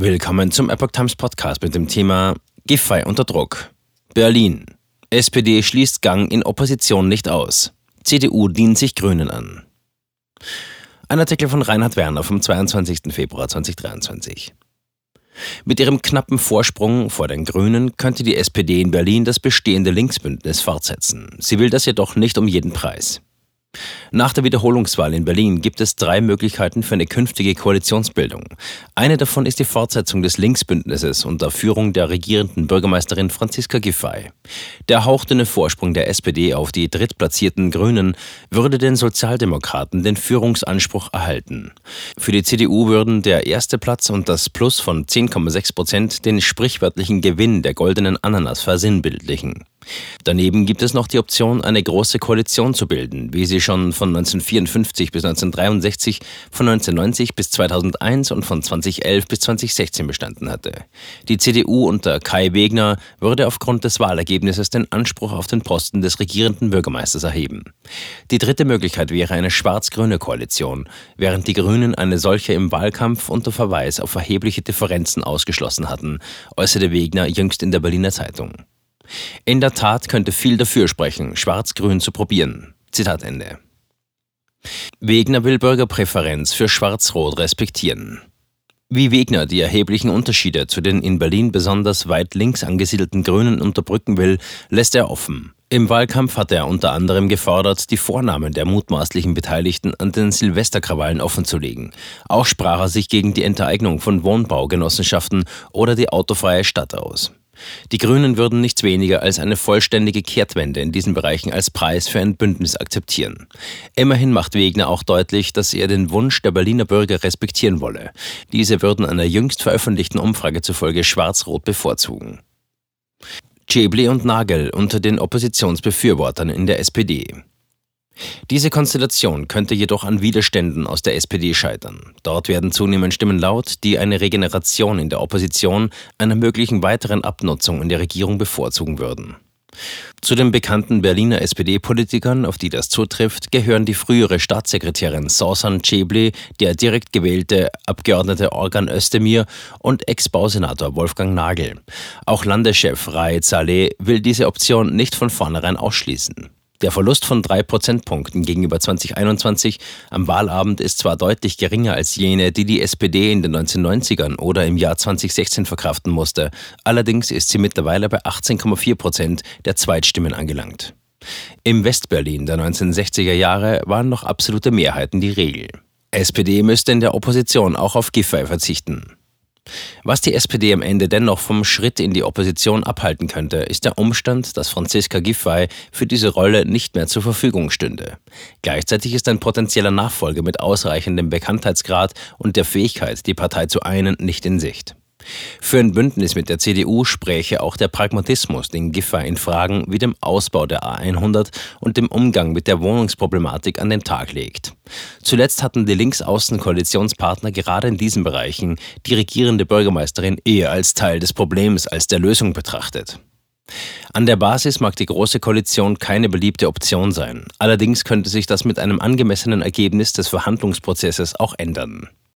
Willkommen zum Epoch Times Podcast mit dem Thema Giffey unter Druck. Berlin. SPD schließt Gang in Opposition nicht aus. CDU dient sich Grünen an. Ein Artikel von Reinhard Werner vom 22. Februar 2023. Mit ihrem knappen Vorsprung vor den Grünen könnte die SPD in Berlin das bestehende Linksbündnis fortsetzen. Sie will das jedoch nicht um jeden Preis. Nach der Wiederholungswahl in Berlin gibt es drei Möglichkeiten für eine künftige Koalitionsbildung. Eine davon ist die Fortsetzung des Linksbündnisses unter Führung der regierenden Bürgermeisterin Franziska Giffey. Der hauchdünne Vorsprung der SPD auf die drittplatzierten Grünen würde den Sozialdemokraten den Führungsanspruch erhalten. Für die CDU würden der erste Platz und das Plus von 10,6 Prozent den sprichwörtlichen Gewinn der goldenen Ananas versinnbildlichen. Daneben gibt es noch die Option, eine große Koalition zu bilden, wie sie schon von 1954 bis 1963, von 1990 bis 2001 und von 2011 bis 2016 bestanden hatte. Die CDU unter Kai Wegner würde aufgrund des Wahlergebnisses den Anspruch auf den Posten des regierenden Bürgermeisters erheben. Die dritte Möglichkeit wäre eine schwarz-grüne Koalition, während die Grünen eine solche im Wahlkampf unter Verweis auf erhebliche Differenzen ausgeschlossen hatten, äußerte Wegner jüngst in der Berliner Zeitung. In der Tat könnte viel dafür sprechen, Schwarz-Grün zu probieren. Zitat Ende. Wegner will Bürgerpräferenz für Schwarz-Rot respektieren. Wie Wegner die erheblichen Unterschiede zu den in Berlin besonders weit links angesiedelten Grünen unterbrücken will, lässt er offen. Im Wahlkampf hat er unter anderem gefordert, die Vornamen der mutmaßlichen Beteiligten an den Silvesterkrawallen offenzulegen. Auch sprach er sich gegen die Enteignung von Wohnbaugenossenschaften oder die autofreie Stadt aus. Die Grünen würden nichts weniger als eine vollständige Kehrtwende in diesen Bereichen als Preis für ein Bündnis akzeptieren. Immerhin macht Wegner auch deutlich, dass er den Wunsch der Berliner Bürger respektieren wolle. Diese würden einer jüngst veröffentlichten Umfrage zufolge Schwarz-Rot bevorzugen. Schäble und Nagel unter den Oppositionsbefürwortern in der SPD. Diese Konstellation könnte jedoch an Widerständen aus der SPD scheitern. Dort werden zunehmend Stimmen laut, die eine Regeneration in der Opposition einer möglichen weiteren Abnutzung in der Regierung bevorzugen würden. Zu den bekannten Berliner SPD-Politikern, auf die das zutrifft, gehören die frühere Staatssekretärin Sausan Cebli, der direkt gewählte Abgeordnete Organ Özdemir und Ex-Bausenator Wolfgang Nagel. Auch Landeschef Raed Saleh will diese Option nicht von vornherein ausschließen. Der Verlust von drei Prozentpunkten gegenüber 2021 am Wahlabend ist zwar deutlich geringer als jene, die die SPD in den 1990ern oder im Jahr 2016 verkraften musste, allerdings ist sie mittlerweile bei 18,4 Prozent der Zweitstimmen angelangt. Im Westberlin der 1960er Jahre waren noch absolute Mehrheiten die Regel. SPD müsste in der Opposition auch auf Giffey verzichten. Was die SPD am Ende dennoch vom Schritt in die Opposition abhalten könnte, ist der Umstand, dass Franziska Giffey für diese Rolle nicht mehr zur Verfügung stünde. Gleichzeitig ist ein potenzieller Nachfolger mit ausreichendem Bekanntheitsgrad und der Fähigkeit, die Partei zu einen, nicht in Sicht. Für ein Bündnis mit der CDU spräche auch der Pragmatismus, den Giffey in Fragen wie dem Ausbau der A100 und dem Umgang mit der Wohnungsproblematik an den Tag legt. Zuletzt hatten die Linksaußen-Koalitionspartner gerade in diesen Bereichen die regierende Bürgermeisterin eher als Teil des Problems als der Lösung betrachtet. An der Basis mag die Große Koalition keine beliebte Option sein. Allerdings könnte sich das mit einem angemessenen Ergebnis des Verhandlungsprozesses auch ändern.